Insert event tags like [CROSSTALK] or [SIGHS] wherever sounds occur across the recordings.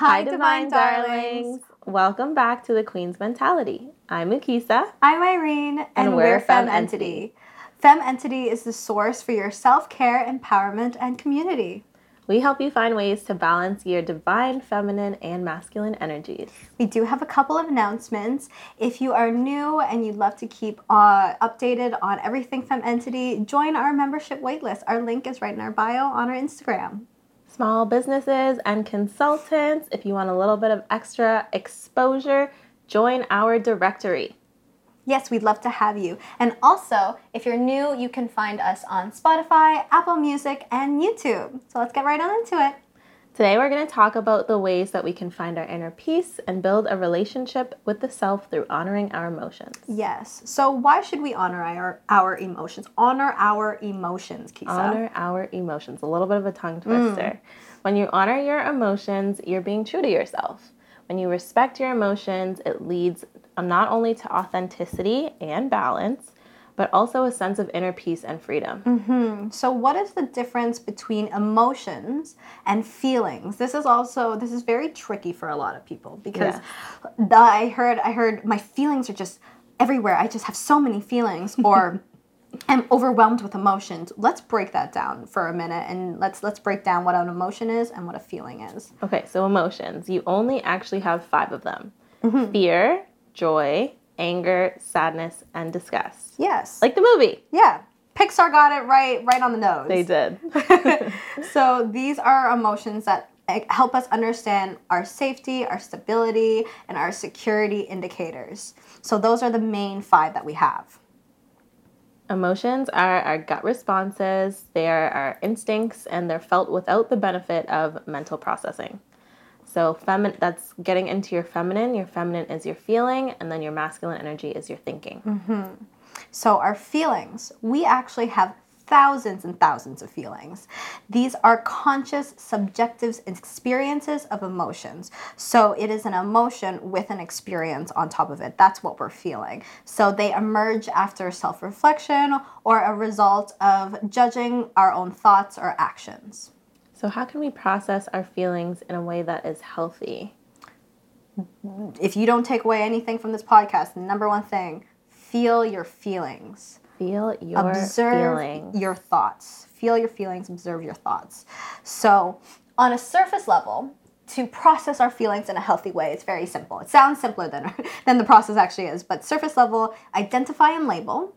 Hi, Divine Darlings. Welcome back to the Queen's Mentality. I'm Mukisa. I'm Irene, and, And we're, we're Femme Femme Entity. Femme Entity is the source for your self care, empowerment, and community. We help you find ways to balance your divine feminine and masculine energies. We do have a couple of announcements. If you are new and you'd love to keep uh, updated on everything Fem Entity, join our membership waitlist. Our link is right in our bio on our Instagram. Small businesses and consultants, if you want a little bit of extra exposure, join our directory. Yes, we'd love to have you. And also, if you're new, you can find us on Spotify, Apple Music, and YouTube. So let's get right on into it. Today, we're going to talk about the ways that we can find our inner peace and build a relationship with the self through honoring our emotions. Yes. So why should we honor our our emotions? Honor our emotions, Kisa. Honor our emotions. A little bit of a tongue mm. twister. When you honor your emotions, you're being true to yourself. When you respect your emotions, it leads um, not only to authenticity and balance, but also a sense of inner peace and freedom. Mm-hmm. So what is the difference between emotions and feelings? This is also this is very tricky for a lot of people because the, I heard I heard my feelings are just everywhere. I just have so many feelings [LAUGHS] or I'm overwhelmed with emotions. Let's break that down for a minute and let's let's break down what an emotion is and what a feeling is. Okay, so emotions. You only actually have five of them mm-hmm. fear, joy, anger, sadness, and disgust. Yes. Like the movie. yeah. Pixar got it right right on the nose. They did. [LAUGHS] so these are emotions that help us understand our safety, our stability, and our security indicators. So those are the main five that we have. Emotions are our gut responses, they are our instincts, and they're felt without the benefit of mental processing. So, femi- that's getting into your feminine. Your feminine is your feeling, and then your masculine energy is your thinking. Mm-hmm. So our feelings, we actually have thousands and thousands of feelings. These are conscious, subjective experiences of emotions. So it is an emotion with an experience on top of it. That's what we're feeling. So they emerge after self reflection or a result of judging our own thoughts or actions. So, how can we process our feelings in a way that is healthy? If you don't take away anything from this podcast, the number one thing, feel your feelings. Feel your observe feelings. your thoughts. Feel your feelings, observe your thoughts. So, on a surface level, to process our feelings in a healthy way, it's very simple. It sounds simpler than, [LAUGHS] than the process actually is, but surface level, identify and label.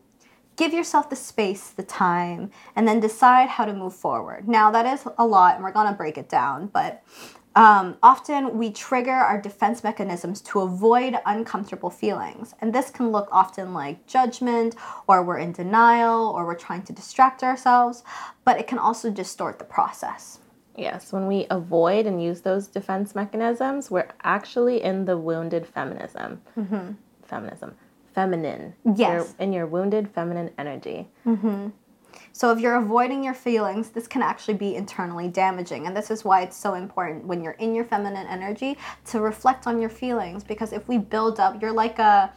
Give yourself the space, the time, and then decide how to move forward. Now, that is a lot, and we're gonna break it down, but um, often we trigger our defense mechanisms to avoid uncomfortable feelings. And this can look often like judgment, or we're in denial, or we're trying to distract ourselves, but it can also distort the process. Yes, when we avoid and use those defense mechanisms, we're actually in the wounded feminism. Feminism. Feminine. Mm-hmm. Yes. In your wounded feminine energy. So, if you're avoiding your feelings, this can actually be internally damaging. And this is why it's so important when you're in your feminine energy to reflect on your feelings. Because if we build up, you're like a,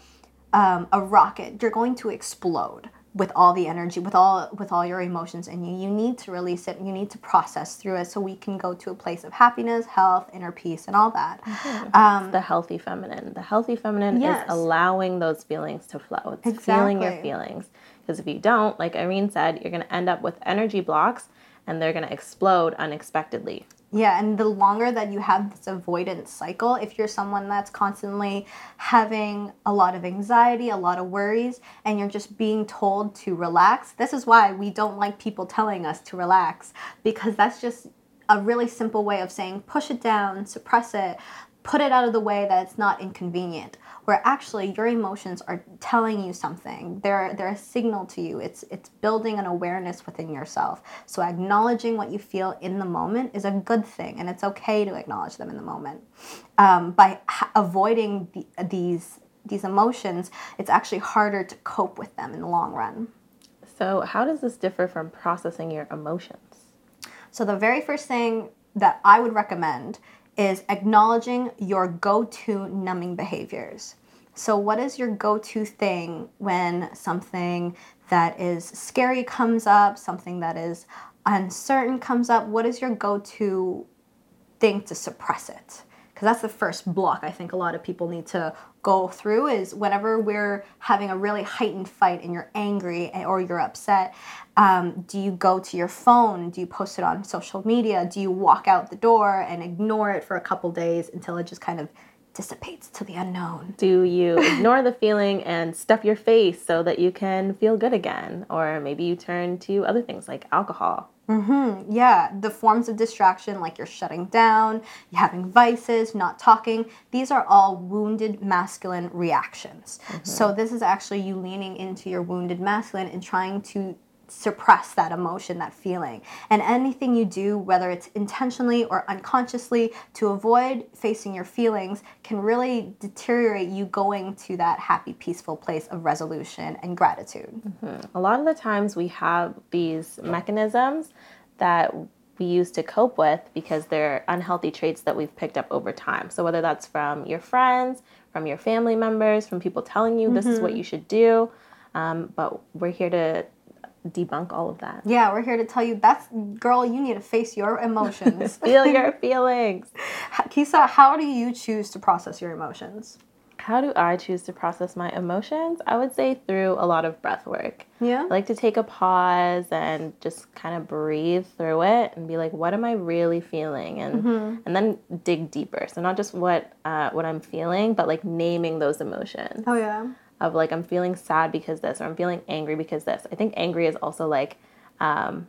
um, a rocket, you're going to explode with all the energy with all with all your emotions in you you need to release it you need to process through it so we can go to a place of happiness health inner peace and all that um, the healthy feminine. The healthy feminine Yes. is allowing those feelings to flow. It's feeling your feelings. Because if you don't, like Irene said, you're going to end up with energy blocks and they're going to explode unexpectedly. Yeah, and the longer that you have this avoidance cycle, if you're someone that's constantly having a lot of anxiety, a lot of worries, and you're just being told to relax, this is why we don't like people telling us to relax because that's just a really simple way of saying push it down, suppress it, put it out of the way that it's not inconvenient. Where actually your emotions are telling you something. They're they're a signal to you. It's it's building an awareness within yourself. So acknowledging what you feel in the moment is a good thing, and it's okay to acknowledge them in the moment. Um, by ha- avoiding the, these these emotions, it's actually harder to cope with them in the long run. So, how does this differ from processing your emotions? So the very first thing that I would recommend is acknowledging your go-to numbing behaviors. So what is your go-to thing when something that is scary comes up, something that is uncertain comes up? What is your go-to thing to suppress it? Because that's the first block I think a lot of people need to go through is whenever we're having a really heightened fight and you're angry or you're upset, um, do you go to your phone? Do you post it on social media? Do you walk out the door and ignore it for a couple days until it just kind of dissipates to the unknown? Do you [LAUGHS] ignore the feeling and stuff your face so that you can feel good again? Or maybe you turn to other things like alcohol. Mm-hmm. Yeah, the forms of distraction, like you're shutting down, you're having vices, not talking, these are all wounded masculine reactions. Mm-hmm. So, this is actually you leaning into your wounded masculine and trying to suppress that emotion, that feeling. And anything you do, whether it's intentionally or unconsciously, to avoid facing your feelings can really deteriorate you going to that happy, peaceful place of resolution and gratitude. Mm-hmm. A lot of the times we have these mechanisms that we use to cope with because they're unhealthy traits that we've picked up over time. So, whether that's from your friends, from your family members, from people telling you mm-hmm. this is what mm-hmm. you should do. Um, but we're here to debunk all of that. Yeah, we're here to tell you that's girl, you need to face your emotions. [LAUGHS] Feel your [LAUGHS] feelings. Kisa, how do you choose to process your emotions? How do I choose to process my emotions? I would say through a lot of breath work. Yeah. I like to take a pause and just kind of breathe through it and be like, what am I really feeling? And mm-hmm. and then dig deeper. So not just what uh, what I'm feeling, but like naming those emotions. Oh yeah of like I'm feeling sad because this or I'm feeling angry because this. I think angry is also like um,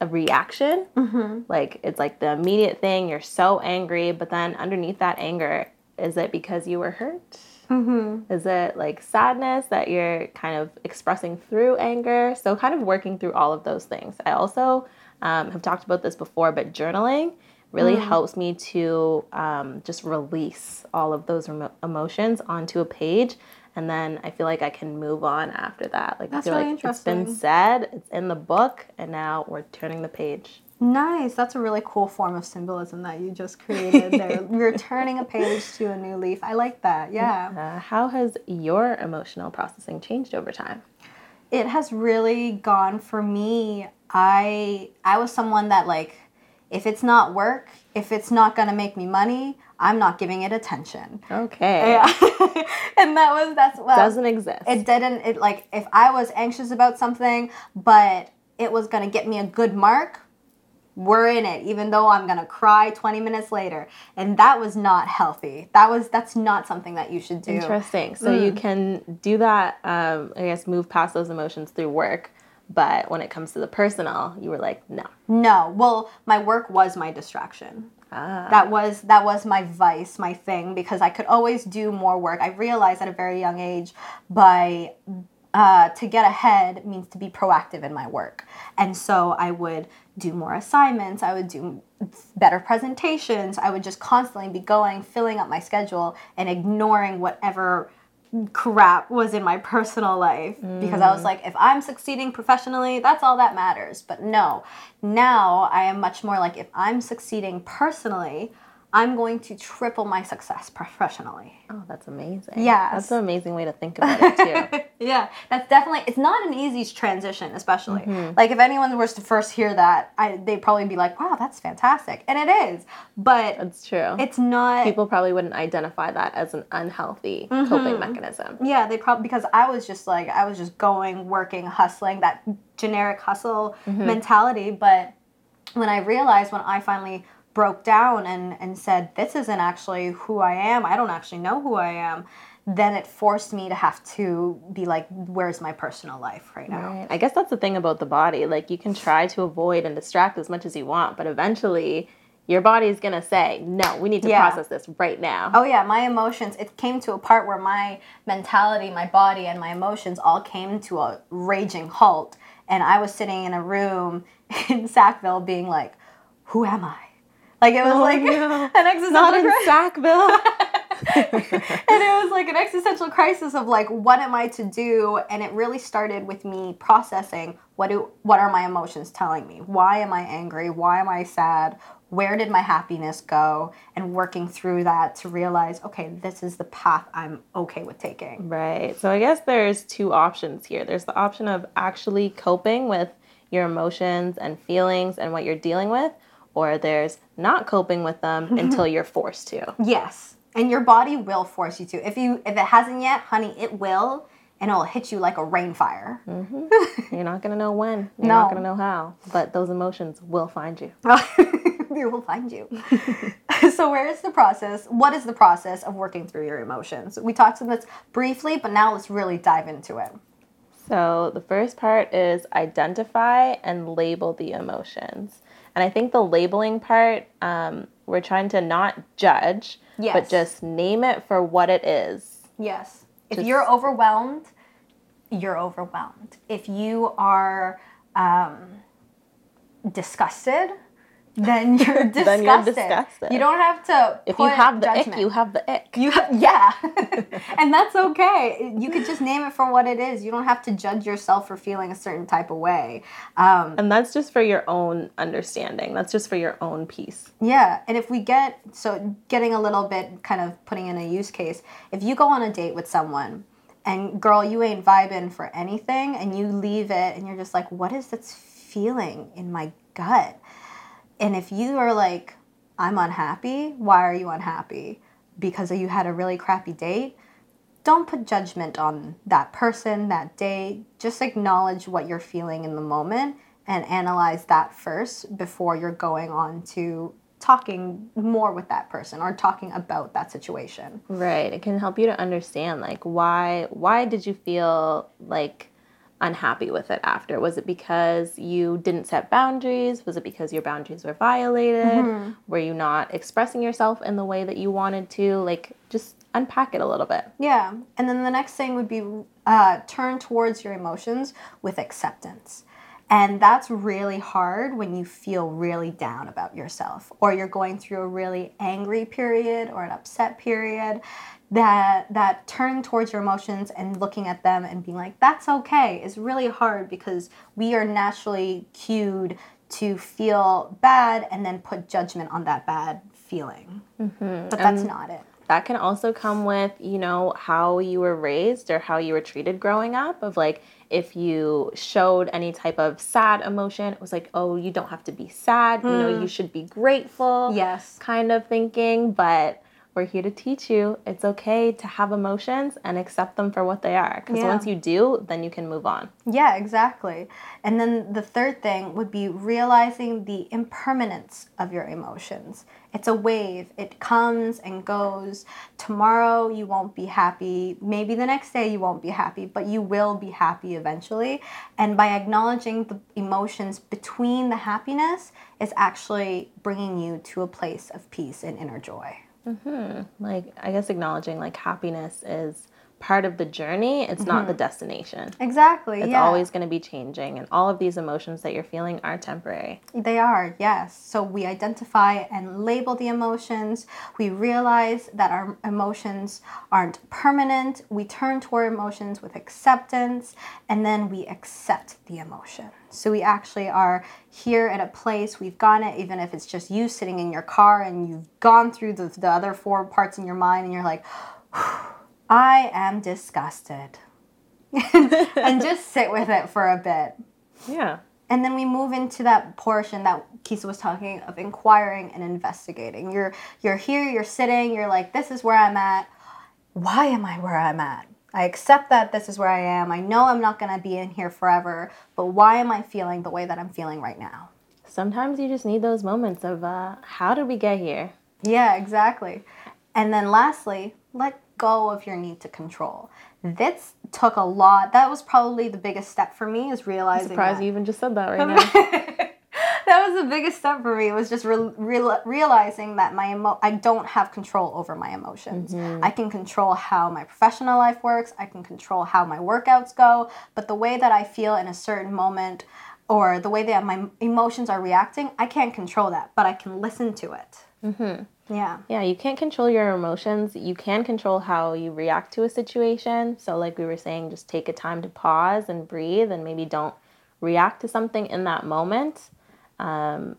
a reaction. Mm-hmm. Like it's like the immediate thing. You're so angry, but then underneath that anger, is it because you were hurt? Mm-hmm. Is it like sadness that you're kind of expressing through anger? So kind of working through all of those things. I also um, have talked about this before, but journaling really mm. helps me to um, just release all of those emotions onto a page and then I feel like I can move on after that. Like That's I feel really like it's been said, it's in the book, and now we're turning the page. Nice. That's a really cool form of symbolism that you just created there. [LAUGHS] You're turning a page to a new leaf. I like that. Yeah. Uh, how has your emotional processing changed over time? It has really gone for me. I I was someone that like if it's not work, if it's not going to make me money, I'm not giving it attention. Okay. Yeah. [LAUGHS] and that was that's well, doesn't exist. It didn't it like if I was anxious about something but it was going to get me a good mark, we're in it even though I'm going to cry 20 minutes later. And that was not healthy. That was that's not something that you should do. Interesting. So mm. you can do that um, I guess move past those emotions through work but when it comes to the personal you were like no. No. Well my work was my distraction. Ah. that was that was my vice my thing because i could always do more work. I realized at a very young age by uh, to get ahead means to be proactive in my work. And so i would do more assignments. I would do better presentations. I would just constantly be going filling up my schedule and ignoring whatever crap was in my personal life mm. because I was mm. like, if I'm succeeding professionally, that's all that matters. But no, now I am much more like, if I'm succeeding personally, I'm going to triple my success professionally. Oh, that's amazing. Yeah. That's an amazing way to think about it, too. [LAUGHS] yeah, that's definitely, it's not an easy transition, especially. Mm-hmm. Like, if anyone was to first hear that, I, they'd probably be like, wow, that's fantastic. And it is. But that's true. It's not. People probably wouldn't identify that as an unhealthy mm-hmm. coping mechanism. Yeah, they probably, because I was just like, I was just going, working, hustling, that generic hustle mm-hmm. mentality. But when I realized, when I finally broke down and, and said, This isn't actually who I am, I don't actually know who I am, then it forced me to have to be like, Where's my personal life right now? Right. I guess that's the thing about the body. Like, you can try to avoid and distract as much as you want, but eventually, your body is gonna say, no, we need to yeah. process this right now. Oh, yeah, my emotions, it came to a part where my mentality, my body, and my emotions all came to a raging halt. And I was sitting in a room [LAUGHS] in Sackville being like, who am I? Like it was oh, like no. [LAUGHS] an existential Not in crisis. Sackville. [LAUGHS] and it was like an existential crisis of like what am I to do? And it really started with me processing what do what are my emotions telling me? Why am I angry? Why am I sad? Where did my happiness go? And working through that to realize, okay, this is the path I'm okay with taking. Right. So I guess there's two options here. There's the option of actually coping with your emotions and feelings and what you're dealing with or there's not coping with them mm-hmm. until you're forced to. Yes. And your body will force you to. If you if it hasn't yet, honey, it will and it'll hit you like a rain fire. Mm-hmm. [LAUGHS] You're not going to know when. You're No. not going to know how, but those emotions will find you. [LAUGHS] they will find you. [LAUGHS] so where is the process? What is the process of working through your emotions? We talked about this briefly, but now let's really dive into it. So, the first part is identify and label the emotions. And I think the labeling part, um, we're trying to not judge, Yes. but just name it for what it is. Yes. If you're overwhelmed, you're overwhelmed. If you are um, disgusted, [LAUGHS] then you're disgusted. Then you're disgusted. You don't have to. If you have the judgment. ick, you have the ick. You have, [LAUGHS] yeah, [LAUGHS] and that's okay. You could just name it for what it is. You don't have to judge yourself for feeling a certain type of way. Um, And that's just for your own understanding. That's just for your own peace. yeah, and if we get so getting a little bit kind of putting in a use case, if you go on a date with someone and girl, you ain't vibing for anything, and you leave it, and you're just like, what is this feeling in my gut? And if you are like, I'm unhappy, why are you unhappy? Because you had a really crappy date? Don't put judgment on that person, that day. Just acknowledge what you're feeling in the moment and analyze that first before you're going on to talking more with that person or talking about that situation. Right. It can help you to understand like why why did you feel like unhappy with it after? Was it because you didn't set boundaries? Was it because your boundaries were violated? Were you not expressing yourself in the way that you wanted to? Like just unpack it a little bit. Yeah. And then the next thing would be uh, turn towards your emotions with acceptance. And that's really hard when you feel really down about yourself or you're going through a really angry period or an upset period. That that turn towards your emotions and looking at them and being like, that's okay is really hard because we are naturally cued to feel bad and then put judgment on that bad feeling. Mm-hmm. But that's not it. that can also come with you know how you were raised or how you were treated growing up of like if you showed any type of sad emotion it was like oh you don't have to be sad. You know you hmm. should be grateful Yes. kind of thinking. But we're here to teach you it's okay to have emotions and accept them for what they are because Yeah. once you do then you can move on Yeah, exactly. And then the third thing would be realizing the impermanence of your emotions. It's a wave, it comes and goes. Tomorrow you won't be happy. Maybe the next day you won't be happy, but you will be happy eventually. And by acknowledging the emotions between the happiness, is actually bringing you to a place of peace and inner joy. Mm-hmm. like i guess acknowledging like happiness is part of the journey it's not the mm-hmm. destination Exactly. it's yeah. always going to be changing and all of these emotions that you're feeling are temporary They are, yes. So we identify and label the emotions. We realize that our emotions aren't permanent. We turn toward emotions with acceptance, and then we accept the emotion. So we actually are here at a place, we've gone it, even if it's just you sitting in your car and you've gone through the, the other four parts in your mind, and you're like, [SIGHS] I am disgusted. [LAUGHS] and just sit with it for a bit. yeah And then we move into that portion that Kisa was talking of inquiring and investigating. You're you're here, you're sitting, you're like, this is where I'm at. Why am I where I'm at? I accept that this is where I am. I know I'm not gonna be in here forever, but why am I feeling the way that I'm feeling right now? sometimes you just need those moments of uh, how did we get here Yeah, exactly. And then lastly, let go of your need to control. This took a lot. That was probably the biggest step for me is realizing surprised that. you even just said that right [LAUGHS] now that was the biggest step for me. It was just re- real realizing that my emo- I don't have control over my emotions. Mm-hmm. I can control how my professional life works. I can control how my workouts go. But the way that I feel in a certain moment, or the way that my emotions are reacting, I can't control that. But I can listen to it. Mm-hmm. Yeah. Yeah, you can't control your emotions. You can control how you react to a situation. So, like we were saying, just take a time to pause and breathe and maybe don't react to something in that moment. Um,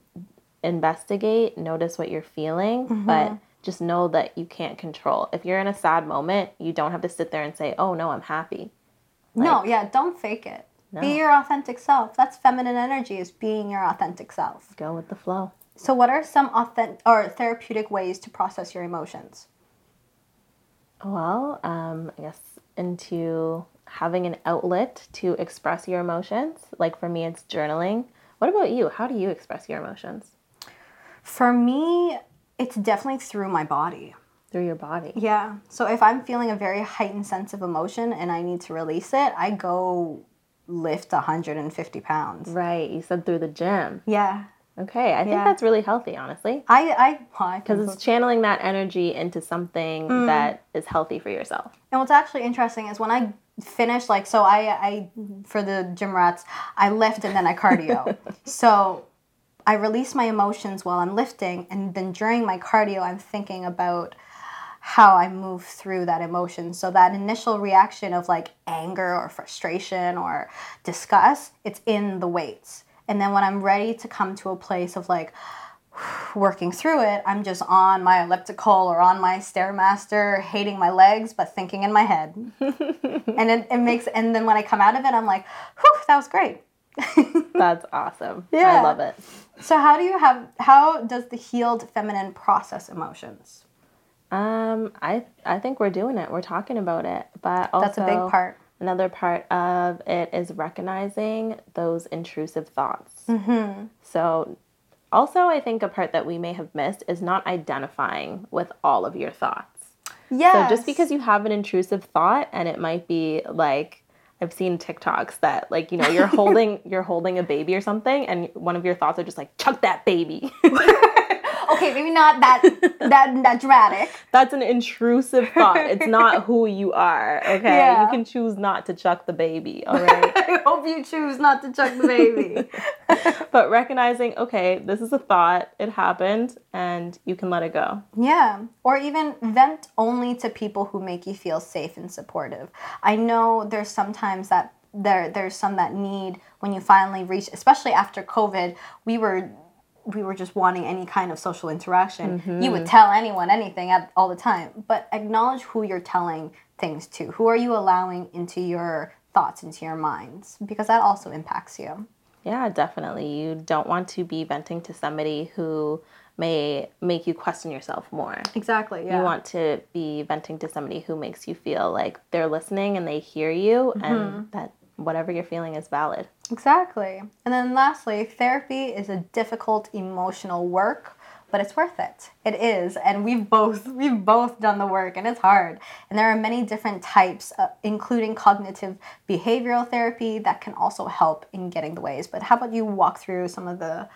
investigate, notice what you're feeling, but just know that you can't control. If you're in a sad moment, you don't have to sit there and say, oh no, I'm happy. no, yeah, don't fake it. Be your authentic self. That's feminine energy, is being your authentic self. Go with the flow. So, what are some authentic or therapeutic ways to process your emotions? Well, um, I guess into having an outlet to express your emotions. Like for me, it's journaling. What about you? How do you express your emotions? For me, it's definitely through my body. Through your body. Yeah. So if I'm feeling a very heightened sense of emotion and I need to release it, I go lift 150 pounds. Right. You said through the gym. Yeah. Okay. I think Yeah. that's really healthy, honestly. I I well, Because it's channeling that energy into something Mm. that is healthy for yourself. And what's actually interesting is when I finish, like, so I, I for the gym rats, I lift and then I cardio. [LAUGHS] so I release my emotions while I'm lifting, and then during my cardio, I'm thinking about how I move through that emotion. So that initial reaction of like anger or frustration or disgust, it's in the weights. And then when I'm ready to come to a place of like, [SIGHS] working through it, I'm just on my elliptical or on my stairmaster, hating my legs, but thinking in my head. [LAUGHS] and it, it makes, and then when I come out of it, I'm like, whew, that was great. [LAUGHS] That's awesome. Yeah. I love it. so how do you have, how does the healed feminine process emotions? Um, I I think we're doing it. We're talking about it, but also That's a big part. Another part of it is recognizing those intrusive thoughts. Mm-hmm. So, also, I think a part that we may have missed is not identifying with all of your thoughts. Yeah. So, just because you have an intrusive thought, and it might be like I've seen TikToks that, like, you know, you're [LAUGHS] holding you're holding a baby or something, and one of your thoughts are just like, "Chuck that baby." [LAUGHS] okay, maybe not that, that, that dramatic. [LAUGHS] That's an intrusive thought. It's not [LAUGHS] who you are. Okay, Yeah. you can choose not to chuck the baby. [LAUGHS] All right. I hope you choose not to chuck the baby. but recognizing, okay, this is a thought, it happened, and you can let it go. Yeah, or even vent only to people who make you feel safe and supportive. I know there's sometimes that there there's some that need when you finally reach, especially after COVID, we were we were just wanting any kind of social interaction. You would mm-hmm. tell anyone anything at, all the time, but acknowledge who you're telling things to. Who are you allowing into your thoughts, into your minds? Because that also impacts you. Yeah, definitely. You don't want to be venting to somebody who may make you question yourself more. Exactly. Yeah. You want to be venting to somebody who makes you feel like they're listening and they hear you and mm-hmm. that whatever you're feeling is valid. Exactly. And then lastly, therapy is a difficult emotional work, but it's worth it. It is, and we've both we've both done the work and it's hard. And there are many different types uh, including cognitive behavioral therapy that can also help in getting the ways. But how about you walk through some of the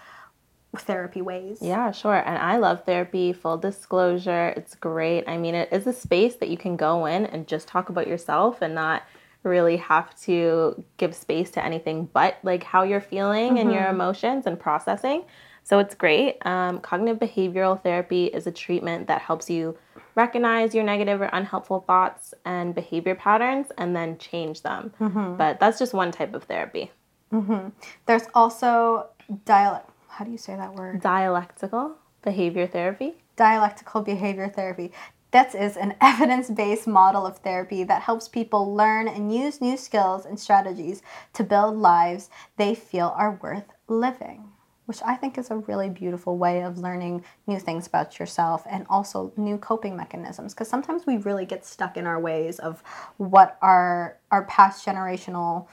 therapy ways? Yeah, sure. And I love therapy, full disclosure. It's great. I mean, it is a space that you can go in and just talk about yourself and not really have to give space to anything but like how you're feeling and your mm-hmm. emotions and processing. So it's great. Um, cognitive behavioral therapy is a treatment that helps you recognize your negative or unhelpful thoughts and behavior patterns and then change them. Mm-hmm. But that's just one type of therapy. Mm-hmm. There's also dialect how do you say that word? Dialectical behavior therapy. dialectical behavior therapy. Is is an [LAUGHS] evidence based model of therapy that helps people learn and use new skills and strategies to build lives they feel are worth living, which I think is a really beautiful way of learning new things about yourself and also new coping mechanisms. Because sometimes we really get stuck in our ways of what our, our past generational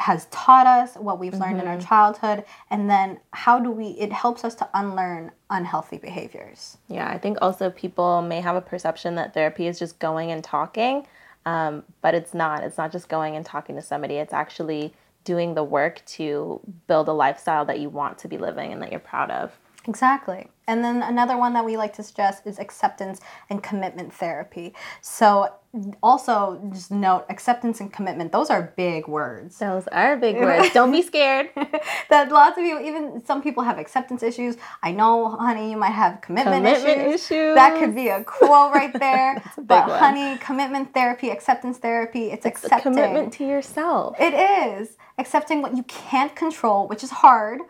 has taught us, what we've learned in our childhood, and then how do we, it helps us to unlearn unhealthy behaviors. Yeah, I think also people may have a perception that therapy is just going and talking, um, but it's not. It's not just going and talking to somebody, it's actually doing the work to build a lifestyle that you want to be living and that you're proud of. Exactly. And then another one that we like to suggest is acceptance and commitment therapy. So, also just note acceptance and commitment, those are big words. Those are big [LAUGHS] words. Don't be scared. [LAUGHS] that lots of people, even some people have acceptance issues. I know, honey, you might have commitment, Commitment issues. issues. That could be a quote right [LAUGHS] there. but, one. honey, commitment therapy, acceptance therapy, it's, It's accepting. commitment to yourself. It is accepting what you can't control, which is hard.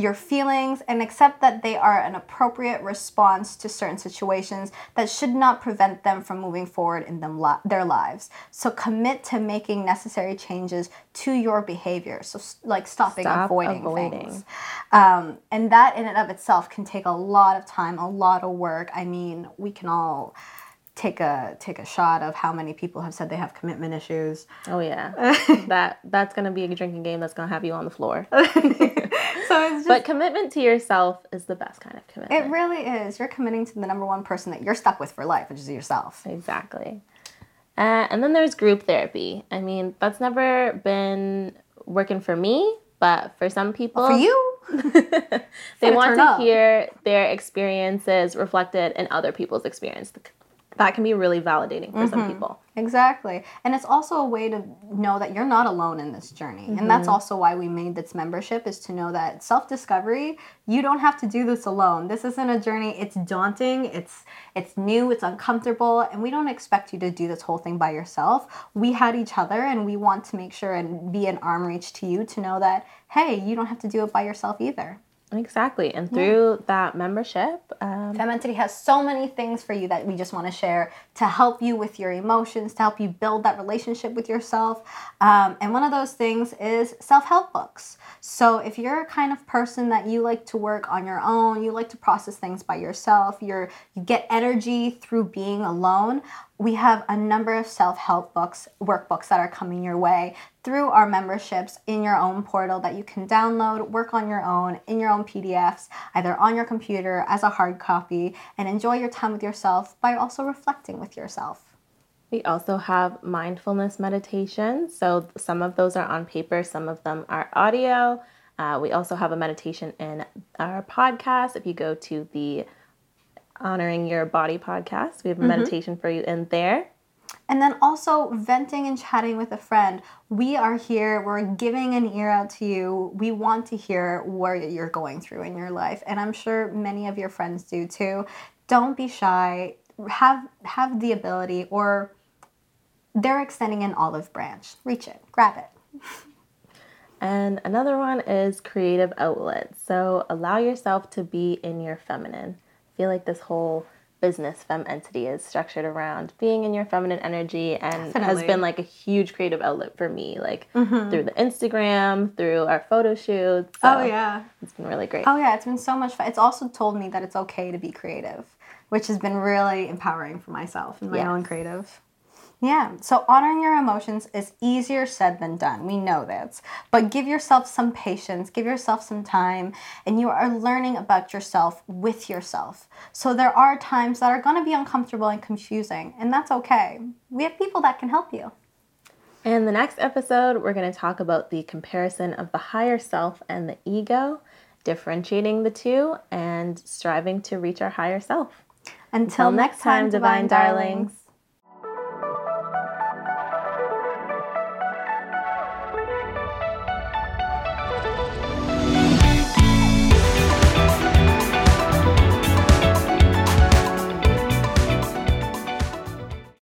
Your feelings and accept that they are an appropriate response to certain situations that should not prevent them from moving forward in them li- their lives. So commit to making necessary changes to your behavior. So like stopping Stop avoiding, avoiding. things. Um, and that in and of itself can take a lot of time, a lot of work. I mean, we can all take a take a shot of how many people have said they have commitment issues. Oh yeah, [LAUGHS] that that's gonna be a drinking game that's gonna have you on the floor. [LAUGHS] so it's just But commitment to yourself is the best kind of commitment. it really is. You're committing to the number one person that you're stuck with for life, which is yourself. Exactly. Uh, and then there's group therapy. I mean, that's never been working for me, but for some people, For you, [LAUGHS] they want to up. hear their experiences reflected in other people's experience. That can be really validating for Mm-hmm. some people. Exactly. And it's also a way to know that you're not alone in this journey. And that's also why we made this membership is to know that self-discovery, you don't have to do this alone. This isn't a journey. It's daunting. It's it's new, it's uncomfortable, and we don't expect you to do this whole thing by yourself. We had each other and we want to make sure and be an arm reach to you to know that hey, you don't have to do it by yourself either. Exactly. And through that membership, um, Fementity has so many things for you that we just want to share to help you with your emotions, to help you build that relationship with yourself. Um, and one of those things is self help books. So if you're a kind of person that you like to work on your own, you like to process things by yourself, you're you get energy through being alone. We have a number of self help books, workbooks that are coming your way through our memberships in your own portal that you can download, work on your own, in your own PDFs, either on your computer as a hard copy, and enjoy your time with yourself by also reflecting with yourself. we also have mindfulness meditation. So some of those are on paper, some of them are audio. Uh, we also have a meditation in our podcast. If you go to the Honoring Your Body podcast, we have a mm-hmm. meditation for you in there. And then also venting and chatting with a friend. We are here, we're giving an ear out to you. We want to hear what you're going through in your life. And I'm sure many of your friends do too. Don't be shy. Have have the ability or they're extending an olive branch. Reach it, grab it. And another one is creative outlets. So allow yourself to be in your feminine. I feel like this whole business fem entity is structured around being in your feminine energy and has been like a huge creative outlet for me, like mm-hmm. through the Instagram, through our photo shoots. So Oh yeah. It's been really great. Oh yeah, it's been so much fun. It's also told me that it's okay to be creative, which has been really empowering for myself and my Yes. own creative. Yeah, so honoring your emotions is easier said than done. We know that. But give yourself some patience, give yourself some time, and you are learning about yourself with yourself. So there are times that are going to be uncomfortable and confusing, and that's okay. We have people that can help you. In the next episode, we're going to talk about the comparison of the higher self and the ego, differentiating the two, and striving to reach our higher self. Until, Till next time, divine darlings.